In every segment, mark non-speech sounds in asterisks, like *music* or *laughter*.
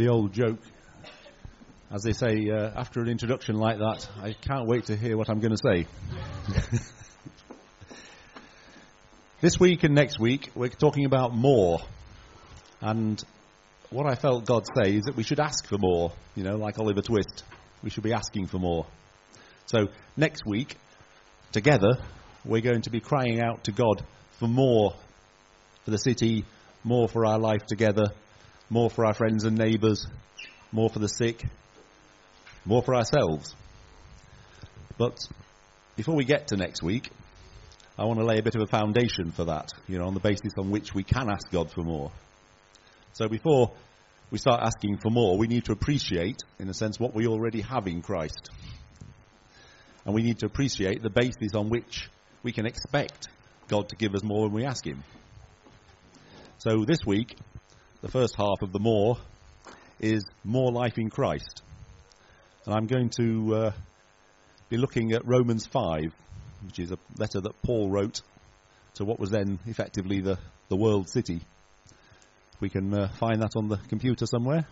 the old joke. As they say, uh, after an introduction like that, I can't wait to hear what I'm going to say. *laughs* this week and next week, we're talking about more. And what I felt God say is that we should ask for more, you know, like Oliver Twist. We should be asking for more. So next week, together, we're going to be crying out to God for more for the city, more for our life together, more for our friends and neighbours, more for the sick, more for ourselves. But before we get to next week, I want to lay a bit of a foundation for that, you know, on the basis on which we can ask God for more. So before we start asking for more, we need to appreciate, in a sense, what we already have in Christ. And we need to appreciate the basis on which we can expect God to give us more when we ask Him. So this week, the first half of the more is more life in Christ. And I'm going to uh, be looking at Romans 5, which is a letter that Paul wrote to what was then effectively the, the world city. We can uh, find that on the computer somewhere.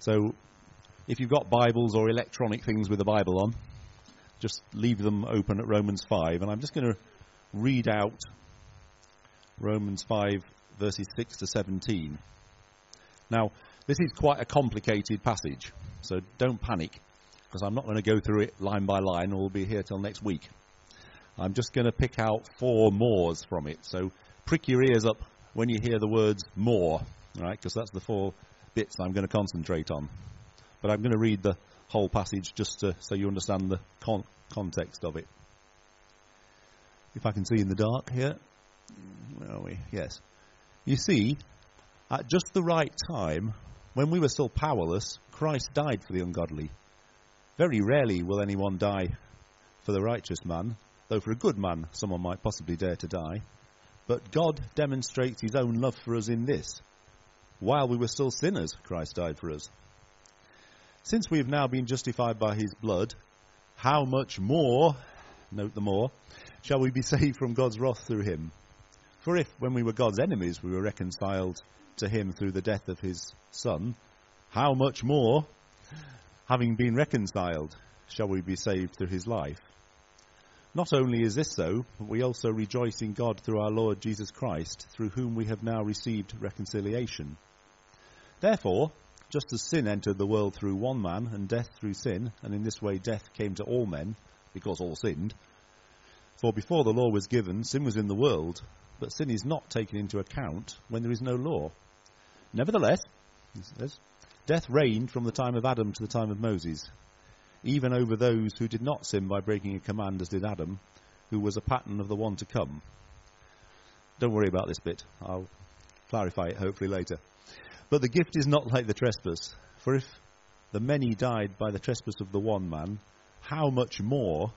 So if you've got Bibles or electronic things with the Bible on, just leave them open at Romans 5. And I'm just going to read out Romans 5, verses 6 to 17. Now, this is quite a complicated passage, so don't panic, because I'm not going to go through it line by line, or we'll be here till next week. I'm just going to pick out four mores from it, so prick your ears up when you hear the words more, right, because that's the four bits I'm going to concentrate on. But I'm going to read the whole passage just to, so you understand the con- context of it. If I can see in the dark here. Where are we? Yes. You see, at just the right time, when we were still powerless, Christ died for the ungodly. Very rarely will anyone die for the righteous man, though for a good man someone might possibly dare to die. But God demonstrates his own love for us in this. While we were still sinners, Christ died for us. Since we have now been justified by his blood, how much more, note the more, shall we be *laughs* saved from God's wrath through him? For if, when we were God's enemies, we were reconciled to him through the death of his Son, how much more, having been reconciled, shall we be saved through his life? Not only is this so, but we also rejoice in God through our Lord Jesus Christ, through whom we have now received reconciliation. Therefore, just as sin entered the world through one man, and death through sin, and in this way death came to all men, because all sinned, for before the law was given, sin was in the world, but sin is not taken into account when there is no law. Nevertheless, he says, death reigned from the time of Adam to the time of Moses, even over those who did not sin by breaking a command as did Adam, who was a pattern of the one to come. Don't worry about this bit. I'll clarify it hopefully later. But the gift is not like the trespass. For if the many died by the trespass of the one man, how much more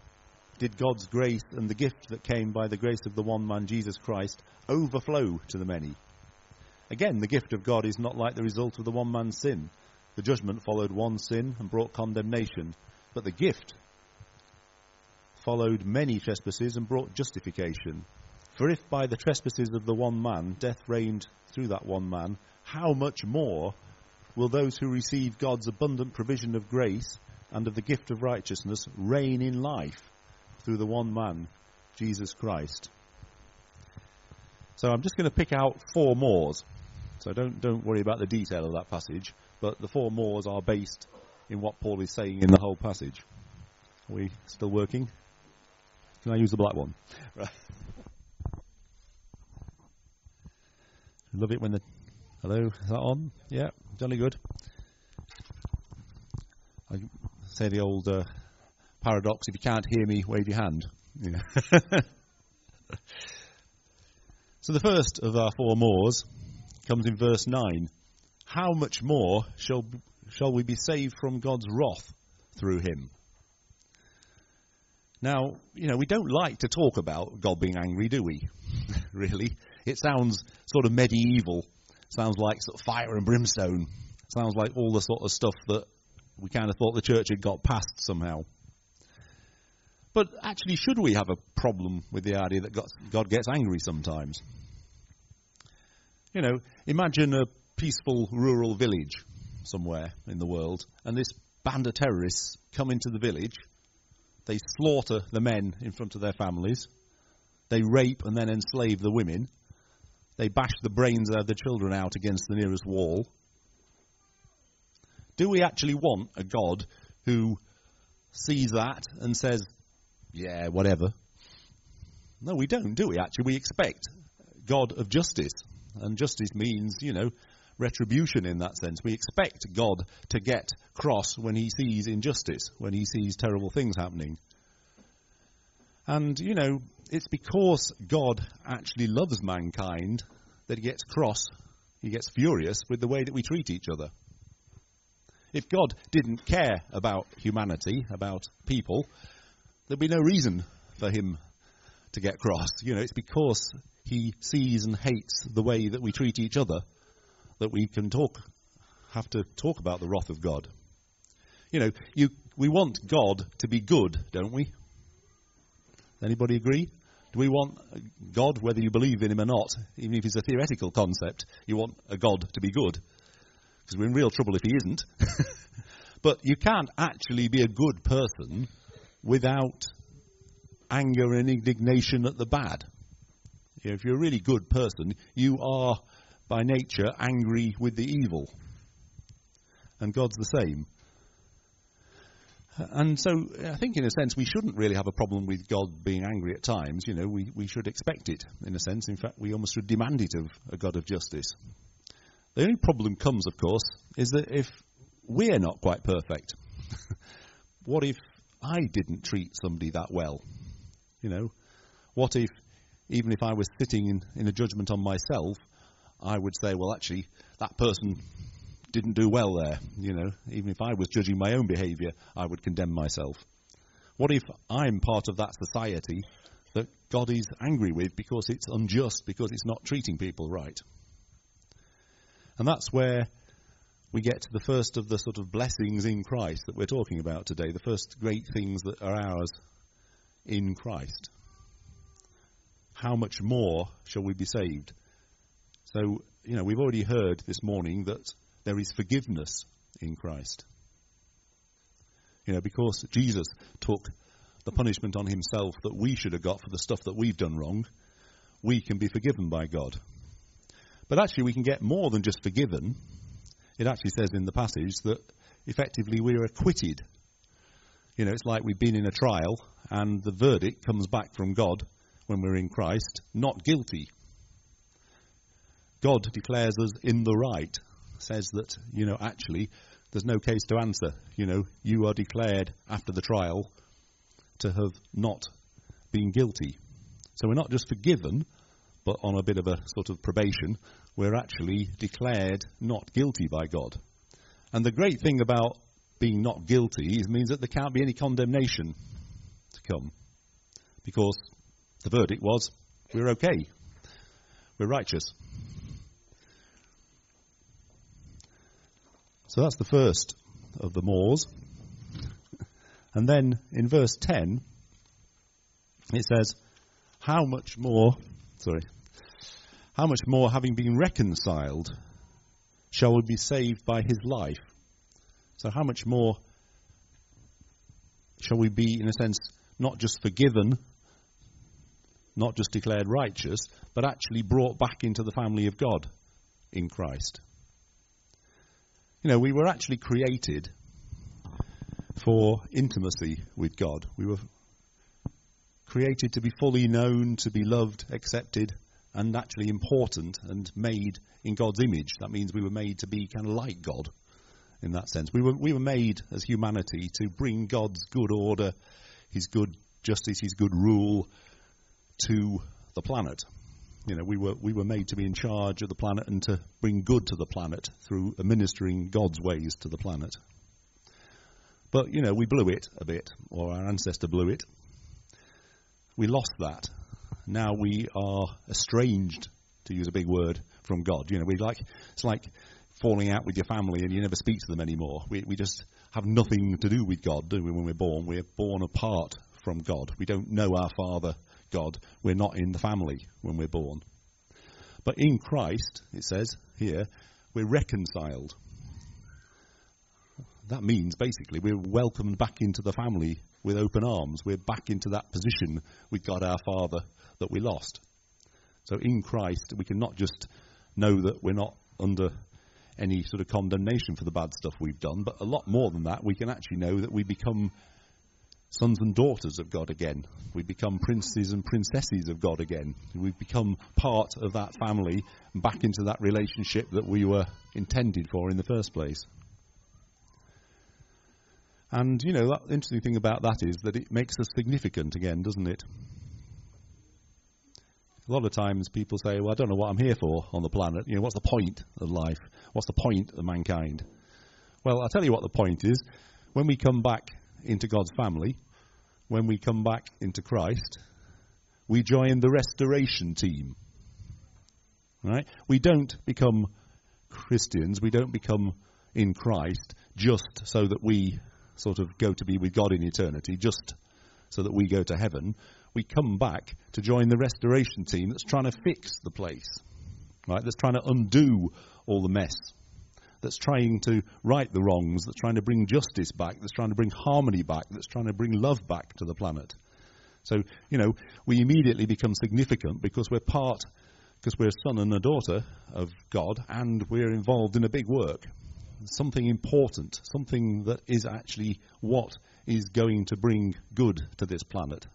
did God's grace and the gift that came by the grace of the one man, Jesus Christ, overflow to the many? Again, the gift of God is not like the result of the one man's sin. The judgment followed one sin and brought condemnation, but the gift followed many trespasses and brought justification. For if by the trespasses of the one man death reigned through that one man, how much more will those who receive God's abundant provision of grace and of the gift of righteousness reign in life through the one man, Jesus Christ? So I'm just going to pick out four mores. So don't don't worry about the detail of that passage, but the four mores are based in what Paul is saying in the whole passage. Are we still working? Can I use the black one? Right. Love it when the Hello, is that on? Yeah, jolly good. I say the old uh, paradox: if you can't hear me, wave your hand. *laughs* So the first of our four mores comes in verse nine. How much more shall shall we be saved from God's wrath through Him? Now, you know, we don't like to talk about God being angry, do we? *laughs* really, it sounds sort of medieval Sounds like sort of fire and brimstone. Sounds like all the sort of stuff that we kind of thought the church had got past somehow. But actually, should we have a problem with the idea that God gets angry sometimes? You know, imagine a peaceful rural village. somewhere in the world, and this band of terrorists come into the village. They slaughter the men in front of their families. They rape and then enslave the women. They bash the brains of the children out against the nearest wall. Do we actually want a God who sees that and says, yeah, whatever? No, we don't, do we? Actually, we expect God of justice. And justice means, you know, retribution in that sense. We expect God to get cross when he sees injustice, when he sees terrible things happening. And, you know, it's because God actually loves mankind that he gets cross, he gets furious with the way that we treat each other. If God didn't care about humanity, about people, there'd be no reason for him to get cross. You know, it's because he sees and hates the way that we treat each other that we can talk, have to talk about the wrath of God. You know, you, we want God to be good, don't we? Anybody agree? Do we want God, whether you believe in him or not, even if it's a theoretical concept, you want a God to be good? Because we're in real trouble if he isn't. *laughs* but you can't actually be a good person without anger and indignation at the bad. You know, if you're a really good person, you are by nature angry with the evil. And God's the same. And so I think, in a sense, we shouldn't really have a problem with God being angry at times. You know, we, we should expect it, in a sense. In fact, we almost should demand it of a God of justice. The only problem comes, of course, is that if we're not quite perfect, *laughs* what if I didn't treat somebody that well? You know, what if, even if I was sitting in, in a judgment on myself, I would say, well, actually, that person didn't do well there. You know, even if I was judging my own behaviour, I would condemn myself. What if I'm part of that society that God is angry with because it's unjust, because it's not treating people right? And that's where we get to the first of the sort of blessings in Christ that we're talking about today, the first great things that are ours in Christ. How much more shall we be saved? So, you know, we've already heard this morning that there is forgiveness in Christ. You know, because Jesus took the punishment on himself that we should have got for the stuff that we've done wrong, we can be forgiven by God. But actually, we can get more than just forgiven. It actually says in the passage that effectively we're acquitted. You know, it's like we've been in a trial and the verdict comes back from God when we're in Christ, not guilty. God declares us in the right, says that, you know, actually, there's no case to answer. You know, you are declared after the trial to have not been guilty. So we're not just forgiven, but on a bit of a sort of probation, we're actually declared not guilty by God. And the great thing about being not guilty is means that there can't be any condemnation to come. Because the verdict was, we're okay. We're righteous. So that's the first of the mores. *laughs* And then in verse 10, it says, How much more, sorry, how much more, having been reconciled, shall we be saved by his life? So, how much more shall we be, in a sense, not just forgiven, not just declared righteous, but actually brought back into the family of God in Christ? You know, we were actually created for intimacy with God. We were created to be fully known, to be loved, accepted, and naturally important and made in God's image. That means we were made to be kind of like God in that sense. We were, we were made as humanity to bring God's good order, His good justice, His good rule to the planet. You know, we were, we were made to be in charge of the planet and to bring good to the planet through administering God's ways to the planet. But, you know, we blew it a bit, or our ancestor blew it. We lost that. Now we are estranged, to use a big word, from God. You know, we like, it's like falling out with your family and you never speak to them anymore. We, we just have nothing to do with God, do we, when we're born? We're born apart from God. We don't know our Father God. We're not in the family when we're born. But in Christ, it says here, we're reconciled. That means basically we're welcomed back into the family with open arms. We're back into that position with God our Father that we lost. So in Christ, we can not just know that we're not under any sort of condemnation for the bad stuff we've done, but a lot more than that, we can actually know that we become sons and daughters of God again. We become princes and princesses of God again. We've become part of that family, back into that relationship that we were intended for in the first place. And, you know, the interesting thing about that is that it makes us significant again, doesn't it? A lot of times people say, well, I don't know what I'm here for on the planet. You know, what's the point of life? What's the point of mankind? Well, I'll tell you what the point is. When we come back into God's family, when we come back into Christ, we join the restoration team. Right? We don't become Christians, we don't become in Christ just so that we sort of go to be with God in eternity, just so that we go to heaven. We come back to join the restoration team that's trying to fix the place, right? That's trying to undo all the mess that's trying to right the wrongs, that's trying to bring justice back, that's trying to bring harmony back, that's trying to bring love back to the planet. So, you know, we immediately become significant because we're part, because we're a son and a daughter of God, and we're involved in a big work. Something important, something that is actually what is going to bring good to this planet.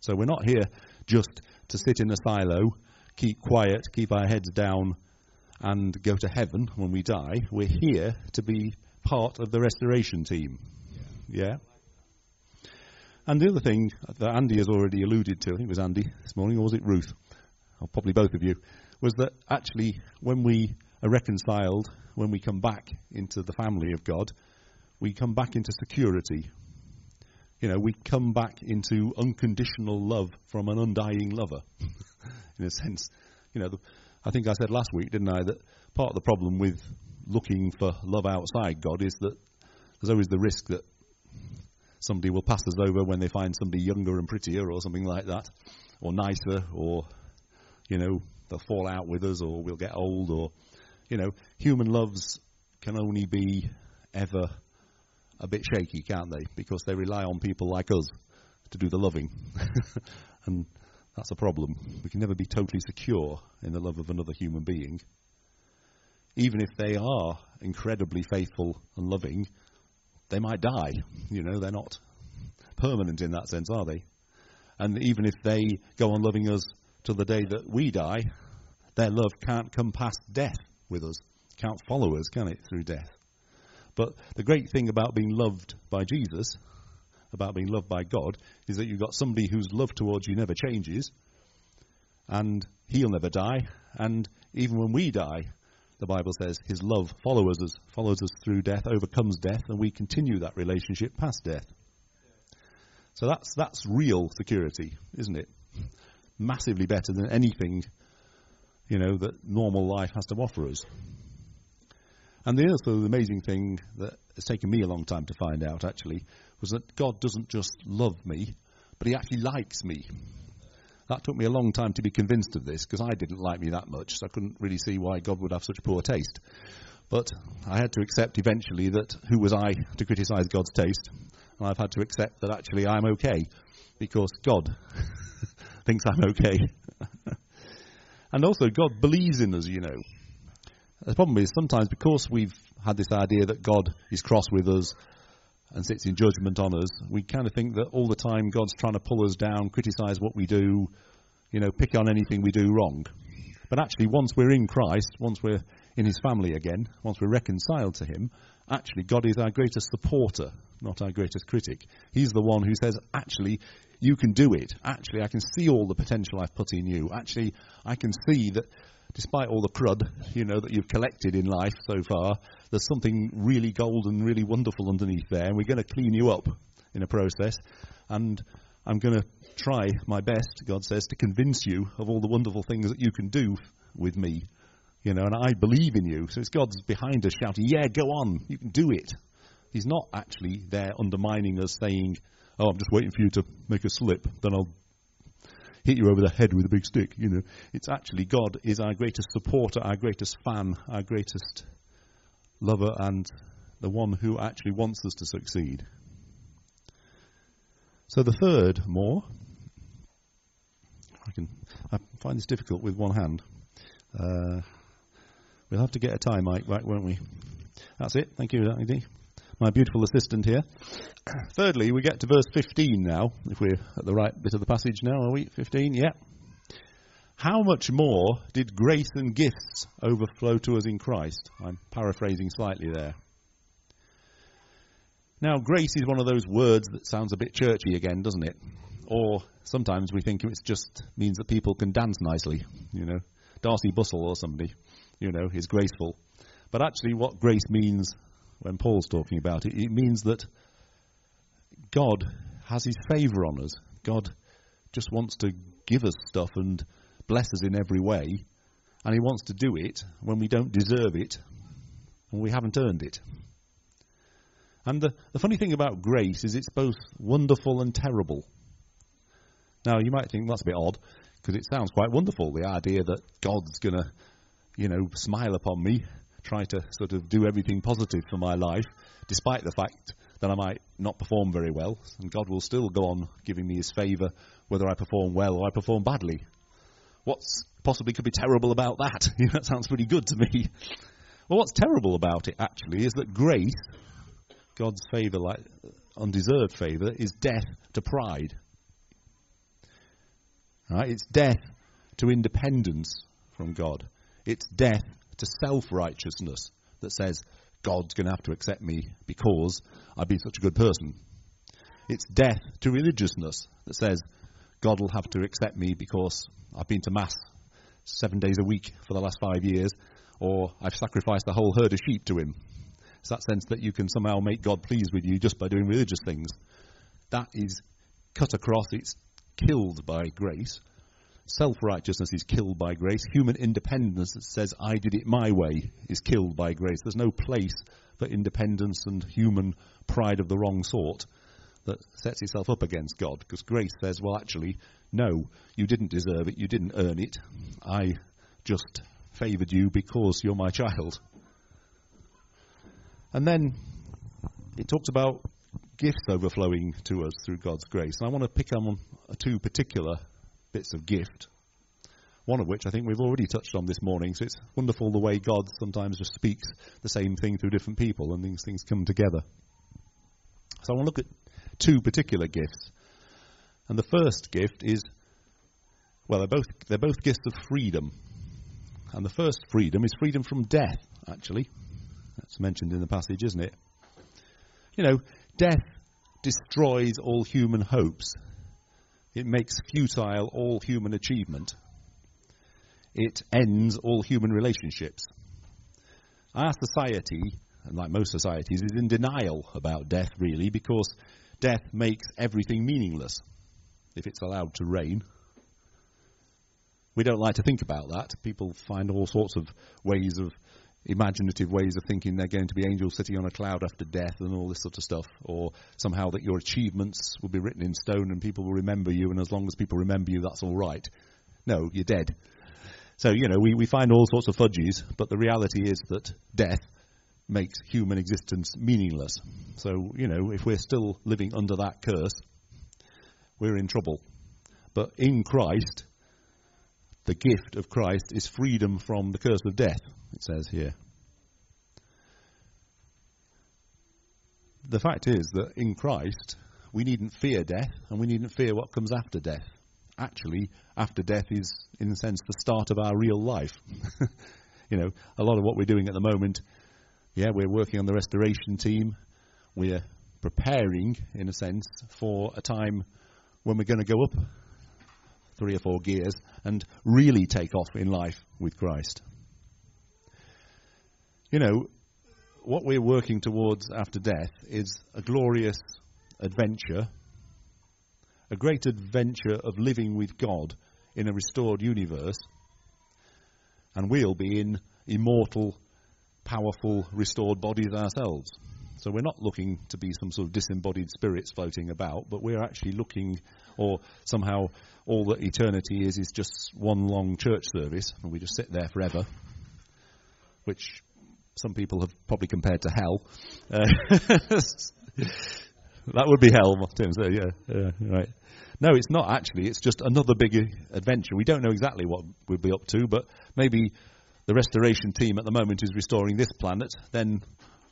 So we're not here just to sit in a silo, keep quiet, keep our heads down, and go to heaven when we die. We're here to be part of the restoration team. Yeah? yeah? And the other thing that Andy has already alluded to, I think it was Andy this morning, or was it Ruth? Or probably both of you, was that actually when we are reconciled, when we come back into the family of God, we come back into security. You know, we come back into unconditional love from an undying lover, *laughs* in a sense. You know, the, I think I said last week, didn't I, that part of the problem with looking for love outside God is that there's always the risk that somebody will pass us over when they find somebody younger and prettier or something like that, or nicer, or, you know, they'll fall out with us, or we'll get old, or, you know, human loves can only be ever a bit shaky, can't they? Because they rely on people like us to do the loving. *laughs* and that's a problem. We can never be totally secure in the love of another human being. Even if they are incredibly faithful and loving, they might die. You know, they're not permanent in that sense, are they? And even if they go on loving us to the day that we die, their love can't come past death with us, can't follow us, can it, through death? But the great thing about being loved by Jesus about being loved by God is that you've got somebody whose love towards you never changes, and he'll never die. And even when we die, the Bible says his love follows us, follows us through death, overcomes death, and we continue that relationship past death. So that's that's real security, isn't it? Massively better than anything, you know, that normal life has to offer us. And the other amazing thing that has taken me a long time to find out, actually, was that God doesn't just love me, but He actually likes me. That took me a long time to be convinced of this because I didn't like me that much, so I couldn't really see why God would have such poor taste. But I had to accept eventually that who was I to criticize God's taste? And I've had to accept that actually I'm okay because God *laughs* thinks I'm okay. *laughs* and also, God believes in us, you know. The problem is sometimes because we've had this idea that God is cross with us and sits in judgment on us, we kind of think that all the time God's trying to pull us down, criticize what we do, you know, pick on anything we do wrong. But actually, once we're in Christ, once we're in His family again, once we're reconciled to Him, actually, God is our greatest supporter, not our greatest critic. He's the one who says, actually, you can do it. Actually, I can see all the potential I've put in you. Actually, I can see that despite all the crud, you know, that you've collected in life so far, there's something really golden, really wonderful underneath there, and we're going to clean you up in a process. And I'm going to try my best, God says, to convince you of all the wonderful things that you can do with me. You know, and I believe in you. So it's God's behind us shouting, Yeah, go on, you can do it. He's not actually there undermining us, saying, Oh, I'm just waiting for you to make a slip, then I'll hit you over the head with a big stick. You know, it's actually God is our greatest supporter, our greatest fan, our greatest lover and the one who actually wants us to succeed. So the third, more. I can I find this difficult with one hand. Uh, we'll have to get a tie mic back, won't we? That's it. Thank you, Andy. My beautiful assistant here. Thirdly, we get to verse 15 now. If we're at the right bit of the passage now, are we? 15? Yeah. How much more did grace and gifts overflow to us in Christ? I'm paraphrasing slightly there. Now, grace is one of those words that sounds a bit churchy again, doesn't it? Or sometimes we think it just means that people can dance nicely. You know, Darcy Bussell or somebody, you know, is graceful. But actually, what grace means when Paul's talking about it, it means that God has his favour on us. God just wants to give us stuff and bless us in every way. And he wants to do it when we don't deserve it and we haven't earned it. And the, the funny thing about grace is it's both wonderful and terrible. Now, you might think that's a bit odd because it sounds quite wonderful, the idea that God's going to, you know, smile upon me, try to sort of do everything positive for my life, despite the fact that I might not perform very well, and God will still go on giving me his favour whether I perform well or I perform badly. What's possibly could be terrible about that? *laughs* that sounds pretty good to me. Well, what's terrible about it actually is that grace God's favour, like undeserved favour, is death to pride. Right? It's death to independence from God. It's death to self righteousness that says God's going to have to accept me because I've been such a good person. It's death to religiousness that says God will have to accept me because I've been to Mass seven days a week for the last five years, or I've sacrificed the whole herd of sheep to Him. It's that sense that you can somehow make God pleased with you just by doing religious things. That is cut across, it's killed by grace. Self righteousness is killed by grace. Human independence that says, I did it my way, is killed by grace. There's no place for independence and human pride of the wrong sort that sets itself up against God. Because grace says, well, actually, no, you didn't deserve it, you didn't earn it. I just favoured you because you're my child. And then it talks about gifts overflowing to us through God's grace. And I want to pick on two particular bits of gift. One of which I think we've already touched on this morning. So it's wonderful the way God sometimes just speaks the same thing through different people and these things come together. So I want to look at two particular gifts. And the first gift is well, they're both they're both gifts of freedom. And the first freedom is freedom from death, actually. That's mentioned in the passage, isn't it? You know, death destroys all human hopes. It makes futile all human achievement. It ends all human relationships. Our society, and like most societies, is in denial about death, really, because death makes everything meaningless if it's allowed to reign. We don't like to think about that. People find all sorts of ways of imaginative ways of thinking they're going to be angels sitting on a cloud after death and all this sort of stuff, or somehow that your achievements will be written in stone and people will remember you, and as long as people remember you, that's all right. No, you're dead. So, you know, we, we find all sorts of fudges, but the reality is that death makes human existence meaningless. So, you know, if we're still living under that curse, we're in trouble. But in Christ, the gift of Christ is freedom from the curse of death it says here. The fact is that in Christ, we needn't fear death and we needn't fear what comes after death. Actually, after death is, in a sense, the start of our real life. *laughs* you know, a lot of what we're doing at the moment, yeah, we're working on the restoration team. We're preparing, in a sense, for a time when we're going to go up three or four gears and really take off in life with Christ. You know, what we're working towards after death is a glorious adventure, a great adventure of living with God in a restored universe, and we'll be in immortal, powerful, restored bodies ourselves. So we're not looking to be some sort of disembodied spirits floating about, but we're actually looking, or somehow all that eternity is is just one long church service, and we just sit there forever, which some people have probably compared to hell. Uh, *laughs* that would be hell, Tim. So yeah, yeah, right. No, it's not actually. It's just another big adventure. We don't know exactly what we'll be up to, but maybe the restoration team at the moment is restoring this planet. Then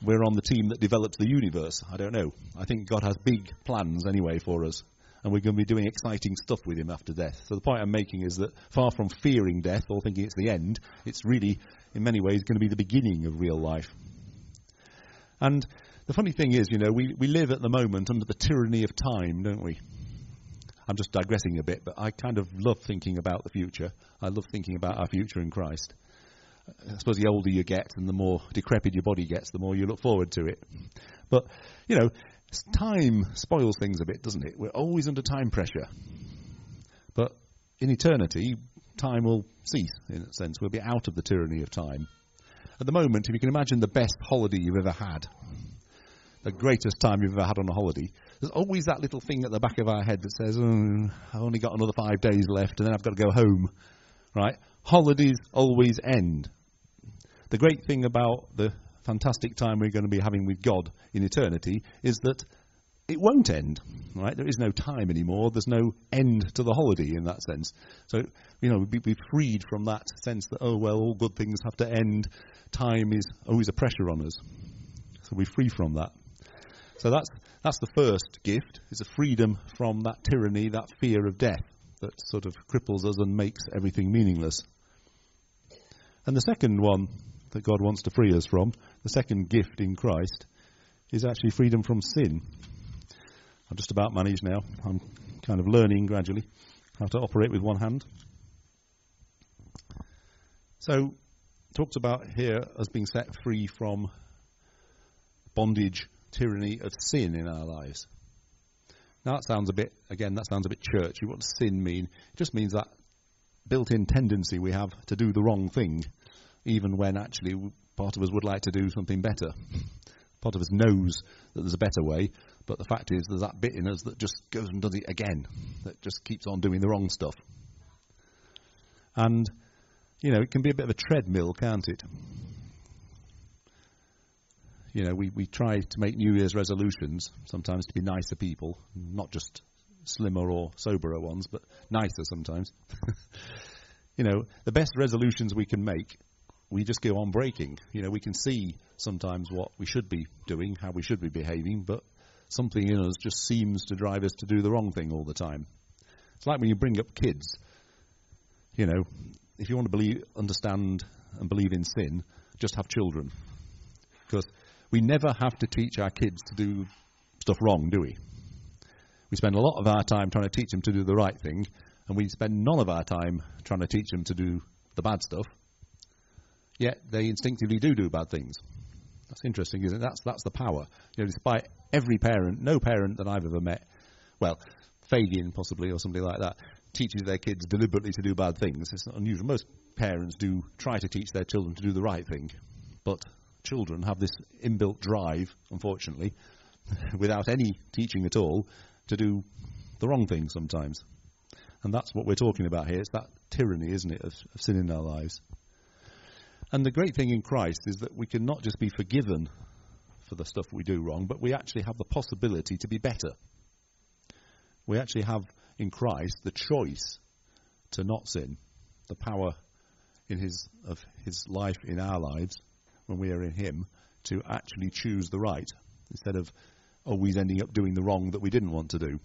we're on the team that develops the universe. I don't know. I think God has big plans anyway for us and we're going to be doing exciting stuff with him after death. So the point I'm making is that far from fearing death or thinking it's the end, it's really, in many ways, going to be the beginning of real life. And the funny thing is, you know, we, we live at the moment under the tyranny of time, don't we? I'm just digressing a bit, but I kind of love thinking about the future. I love thinking about our future in Christ. I suppose the older you get and the more decrepit your body gets, the more you look forward to it. But, you know, time spoils things a bit, doesn't it? We're always under time pressure. But in eternity, time will cease, in a sense. We'll be out of the tyranny of time. At the moment, if you can imagine the best holiday you've ever had, the greatest time you've ever had on a holiday, there's always that little thing at the back of our head that says, oh, I've only got another five days left and then I've got to go home. Right? Holidays always end. The great thing about the fantastic time we're going to be having with God in eternity is that it won't end, right? There is no time anymore. There's no end to the holiday in that sense. So, you know, we'd be freed from that sense that, oh, well, all good things have to end. Time is always a pressure on us. So we're free from that. So that's, that's the first gift, is a freedom from that tyranny, that fear of death that sort of cripples us and makes everything meaningless. And the second one that God wants to free us from, the second gift in Christ, is actually freedom from sin. I'm just about managed now. I'm kind of learning gradually how to operate with one hand. So, talked about here as being set free from bondage, tyranny of sin in our lives. Now that sounds a bit, again, that sounds a bit churchy. What does sin mean? It just means that built-in tendency we have to do the wrong thing even when actually part of us would like to do something better. *laughs* Part of us knows that there's a better way, but the fact is there's that bit in us that just goes and does it again, that just keeps on doing the wrong stuff. And, you know, it can be a bit of a treadmill, can't it? You know, we, we try to make New Year's resolutions, sometimes to be nicer people, not just slimmer or soberer ones, but nicer sometimes. *laughs* you know, the best resolutions we can make we just go on breaking. You know, we can see sometimes what we should be doing, how we should be behaving, but something in us just seems to drive us to do the wrong thing all the time. It's like when you bring up kids. You know, if you want to believe, understand and believe in sin, just have children. Because we never have to teach our kids to do stuff wrong, do we? We spend a lot of our time trying to teach them to do the right thing, and we spend none of our time trying to teach them to do the bad stuff yet they instinctively do do bad things. That's interesting, isn't it? That's, that's the power. You know, despite every parent, no parent that I've ever met, well, Fabian possibly or somebody like that, teaches their kids deliberately to do bad things. It's not unusual. Most parents do try to teach their children to do the right thing, but children have this inbuilt drive, unfortunately, *laughs* without any teaching at all, to do the wrong thing sometimes. And that's what we're talking about here. It's that tyranny, isn't it, of, of sin in our lives. And the great thing in Christ is that we can not just be forgiven for the stuff we do wrong, but we actually have the possibility to be better. We actually have in Christ the choice to not sin, the power in his of his life in our lives when we are in him to actually choose the right instead of always ending up doing the wrong that we didn't want to do.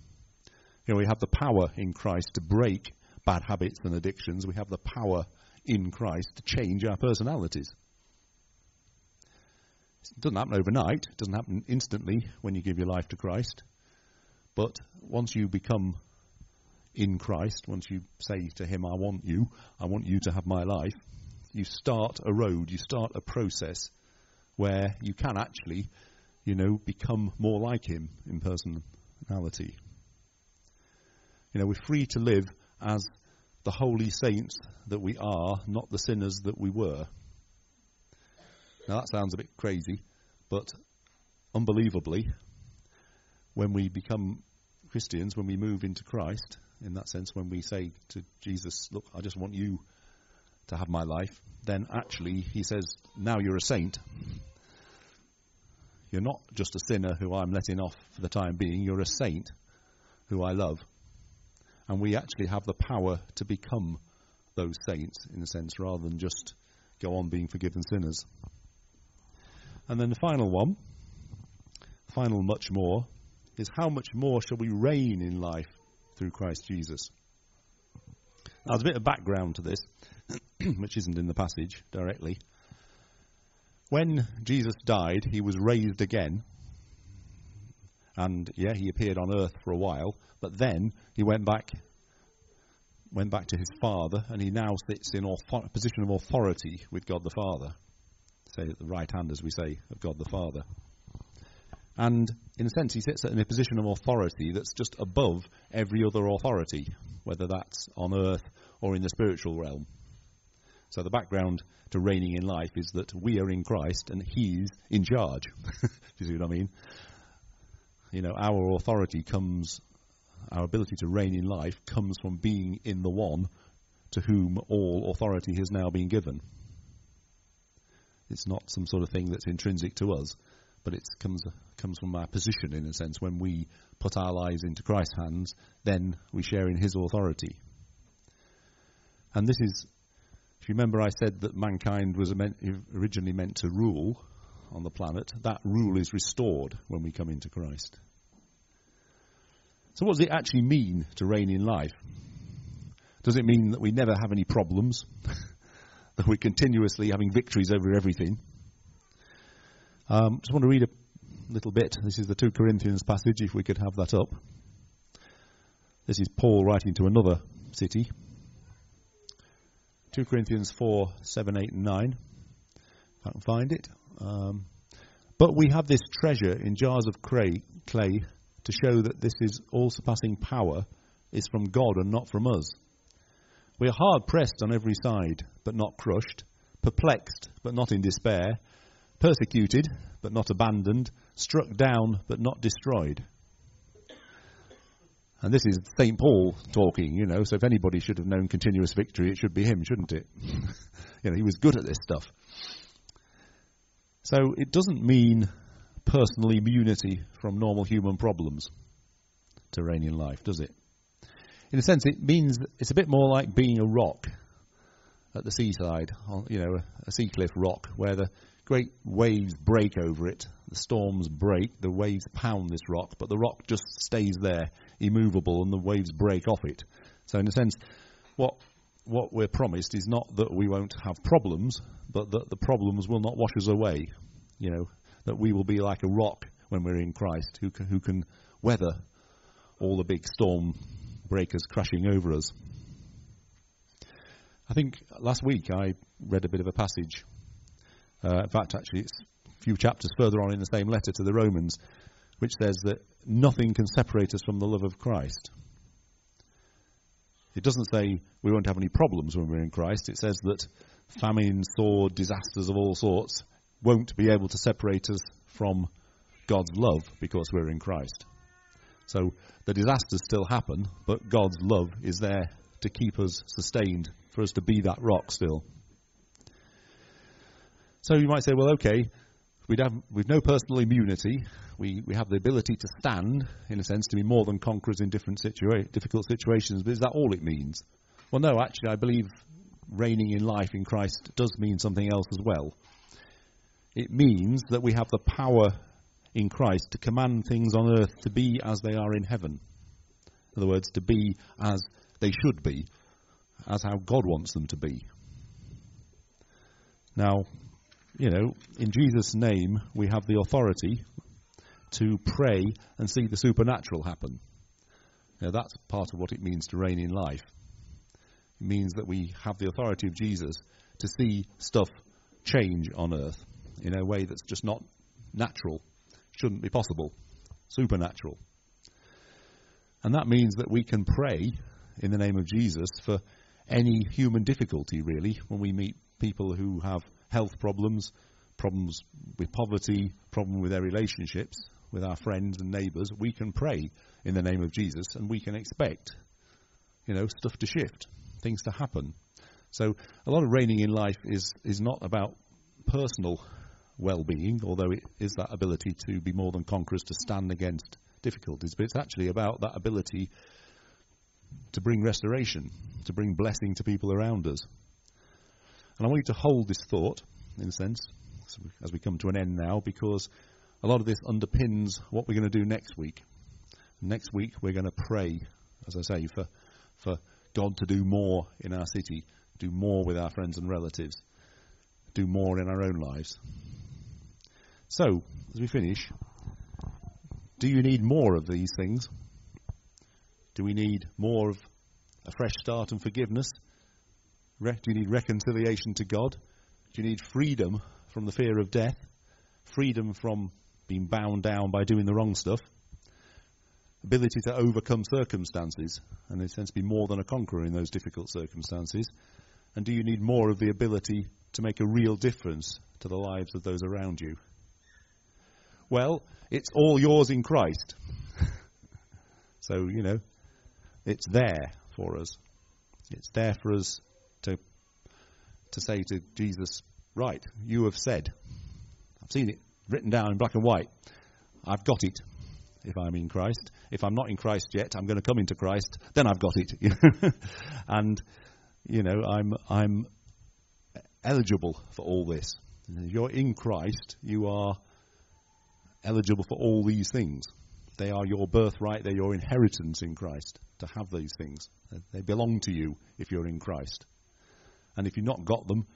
You know, we have the power in Christ to break bad habits and addictions. We have the power in Christ to change our personalities. It doesn't happen overnight, it doesn't happen instantly when you give your life to Christ. But once you become in Christ, once you say to Him, I want you, I want you to have my life, you start a road, you start a process where you can actually, you know, become more like Him in personality. You know, we're free to live as the holy saints that we are, not the sinners that we were. Now that sounds a bit crazy, but unbelievably, when we become Christians, when we move into Christ, in that sense, when we say to Jesus, Look, I just want you to have my life, then actually he says, now you're a saint. You're not just a sinner who I'm letting off for the time being, you're a saint who I love. And we actually have the power to become those saints, in a sense, rather than just go on being forgiven sinners. And then the final one, final much more, is how much more shall we reign in life through Christ Jesus? Now, there's a bit of background to this, *clears throat* which isn't in the passage directly. When Jesus died, he was raised again. And yeah, he appeared on earth for a while, but then he went back went back to his father, and he now sits in a position of authority with God the Father. Say at the right hand, as we say, of God the Father. And in a sense, he sits in a position of authority that's just above every other authority, whether that's on earth or in the spiritual realm. So the background to reigning in life is that we are in Christ and He's in charge. *laughs* Do you see what I mean? You know, our authority comes, our ability to reign in life comes from being in the one to whom all authority has now been given. It's not some sort of thing that's intrinsic to us but it comes comes from our position in a sense. When we put our lives into Christ's hands, then we share in His authority. And this is, if you remember, I said that mankind was originally meant to rule on the planet. That rule is restored when we come into Christ. So, what does it actually mean to reign in life? Does it mean that we never have any problems? *laughs* that we're continuously having victories over everything? Um, just want to read a little bit. This is the 2 Corinthians passage, if we could have that up. This is Paul writing to another city. 2 Corinthians 4, 7, 8, and 9. If I can find it. Um, but we have this treasure in jars of clay, clay to show that this is all surpassing power is from God and not from us. We are hard pressed on every side, but not crushed, perplexed, but not in despair persecuted but not abandoned, struck down but not destroyed. And this is St. Paul talking, you know, so if anybody should have known continuous victory, it should be him, shouldn't it? *laughs* you know, he was good at this stuff. So it doesn't mean personal immunity from normal human problems in life, does it? In a sense, it means it's a bit more like being a rock at the seaside, you know, a sea cliff rock, where the great waves break over it. The storms break, the waves pound this rock, but the rock just stays there, immovable, and the waves break off it. So, in a sense, what what we're promised is not that we won't have problems, but that the problems will not wash us away. You know, that we will be like a rock when we're in Christ, who can, who can weather all the big storm breakers crashing over us. I think last week I read a bit of a passage uh, in fact, actually, it's a few chapters further on in the same letter to the Romans, which says that nothing can separate us from the love of Christ. It doesn't say we won't have any problems when we're in Christ. It says that famine, sword, disasters of all sorts won't be able to separate us from God's love because we're in Christ. So the disasters still happen, but God's love is there to keep us sustained, for us to be that rock still. So you might say, well, okay, we'd have, with no personal immunity, we, we have the ability to stand, in a sense, to be more than conquerors in different situa- difficult situations, but is that all it means? Well, no, actually, I believe reigning in life in Christ does mean something else as well. It means that we have the power in Christ to command things on earth to be as they are in heaven. In other words, to be as they should be, as how God wants them to be. Now, you know, in Jesus' name, we have the authority to pray and see the supernatural happen. Now, that's part of what it means to reign in life. It means that we have the authority of Jesus to see stuff change on earth in a way that's just not natural, shouldn't be possible, supernatural. And that means that we can pray in the name of Jesus for any human difficulty, really, when we meet people who have health problems, problems with poverty, problem with their relationships with our friends and neighbours, we can pray in the name of Jesus and we can expect, you know, stuff to shift, things to happen. So a lot of reigning in life is, is not about personal well-being, although it is that ability to be more than conquerors, to stand against difficulties, but it's actually about that ability to bring restoration, to bring blessing to people around us. And I want you to hold this thought, in a sense, as we come to an end now, because a lot of this underpins what we're going to do next week. Next week, we're going to pray, as I say, for, for God to do more in our city, do more with our friends and relatives, do more in our own lives. So, as we finish, do you need more of these things? Do we need more of a fresh start and forgiveness? Re- do you need reconciliation to God? Do you need freedom from the fear of death? Freedom from being bound down by doing the wrong stuff? Ability to overcome circumstances and, in a sense, be more than a conqueror in those difficult circumstances? And do you need more of the ability to make a real difference to the lives of those around you? Well, it's all yours in Christ. *laughs* so, you know, it's there for us. It's there for us to say to Jesus, right, you have said. I've seen it written down in black and white. I've got it if I'm in Christ. If I'm not in Christ yet, I'm going to come into Christ, then I've got it. *laughs* and you know, I'm I'm eligible for all this. If you're in Christ, you are eligible for all these things. They are your birthright, they're your inheritance in Christ to have these things. They belong to you if you're in Christ. And if you've not got them,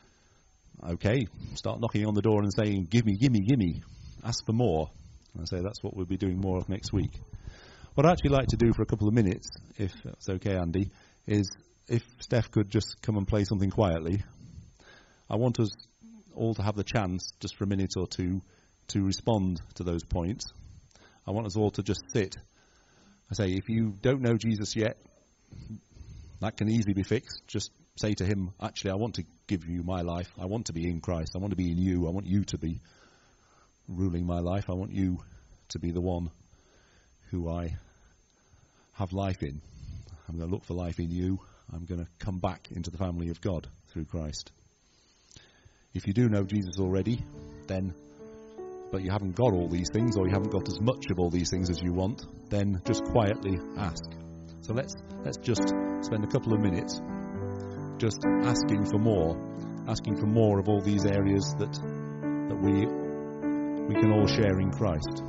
okay, start knocking on the door and saying, Gimme, gimme, gimme. Ask for more. And I say that's what we'll be doing more of next week. What I'd actually like to do for a couple of minutes, if that's okay, Andy, is if Steph could just come and play something quietly. I want us all to have the chance, just for a minute or two, to respond to those points. I want us all to just sit. I say, if you don't know Jesus yet, that can easily be fixed. Just say to him, actually, I want to give you my life. I want to be in Christ. I want to be in you. I want you to be ruling my life. I want you to be the one who I have life in. I'm going to look for life in you. I'm going to come back into the family of God through Christ. If you do know Jesus already, then but you haven't got all these things or you haven't got as much of all these things as you want, then just quietly ask. So let's let's just spend a couple of minutes just asking for more, asking for more of all these areas that that we we can all share in Christ.